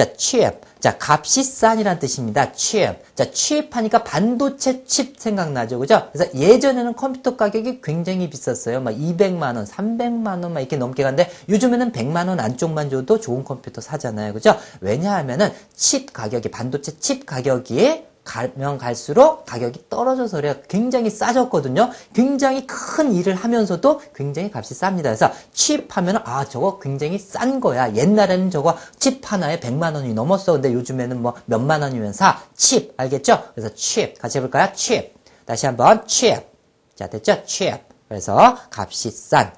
자, cheap. 자, 값이 싼이란 뜻입니다. cheap. 자, cheap 하니까 반도체 칩 생각나죠. 그죠? 그래서 예전에는 컴퓨터 가격이 굉장히 비쌌어요. 막 200만원, 300만원 막 이렇게 넘게 갔는데 요즘에는 100만원 안쪽만 줘도 좋은 컴퓨터 사잖아요. 그죠? 왜냐하면은 칩 가격이, 반도체 칩 가격이 가면 갈수록 가격이 떨어져서 그래요. 굉장히 싸졌거든요. 굉장히 큰 일을 하면서도 굉장히 값이 쌉니다. 그래서 칩 하면 아 저거 굉장히 싼 거야. 옛날에는 저거 칩 하나에 100만 원이 넘었어. 근데 요즘에는 뭐 몇만 원이면 사. cheap 알겠죠? 그래서 cheap 같이 해볼까요? cheap 다시 한번 칩. 자 됐죠? 칩. 그래서 값이 싼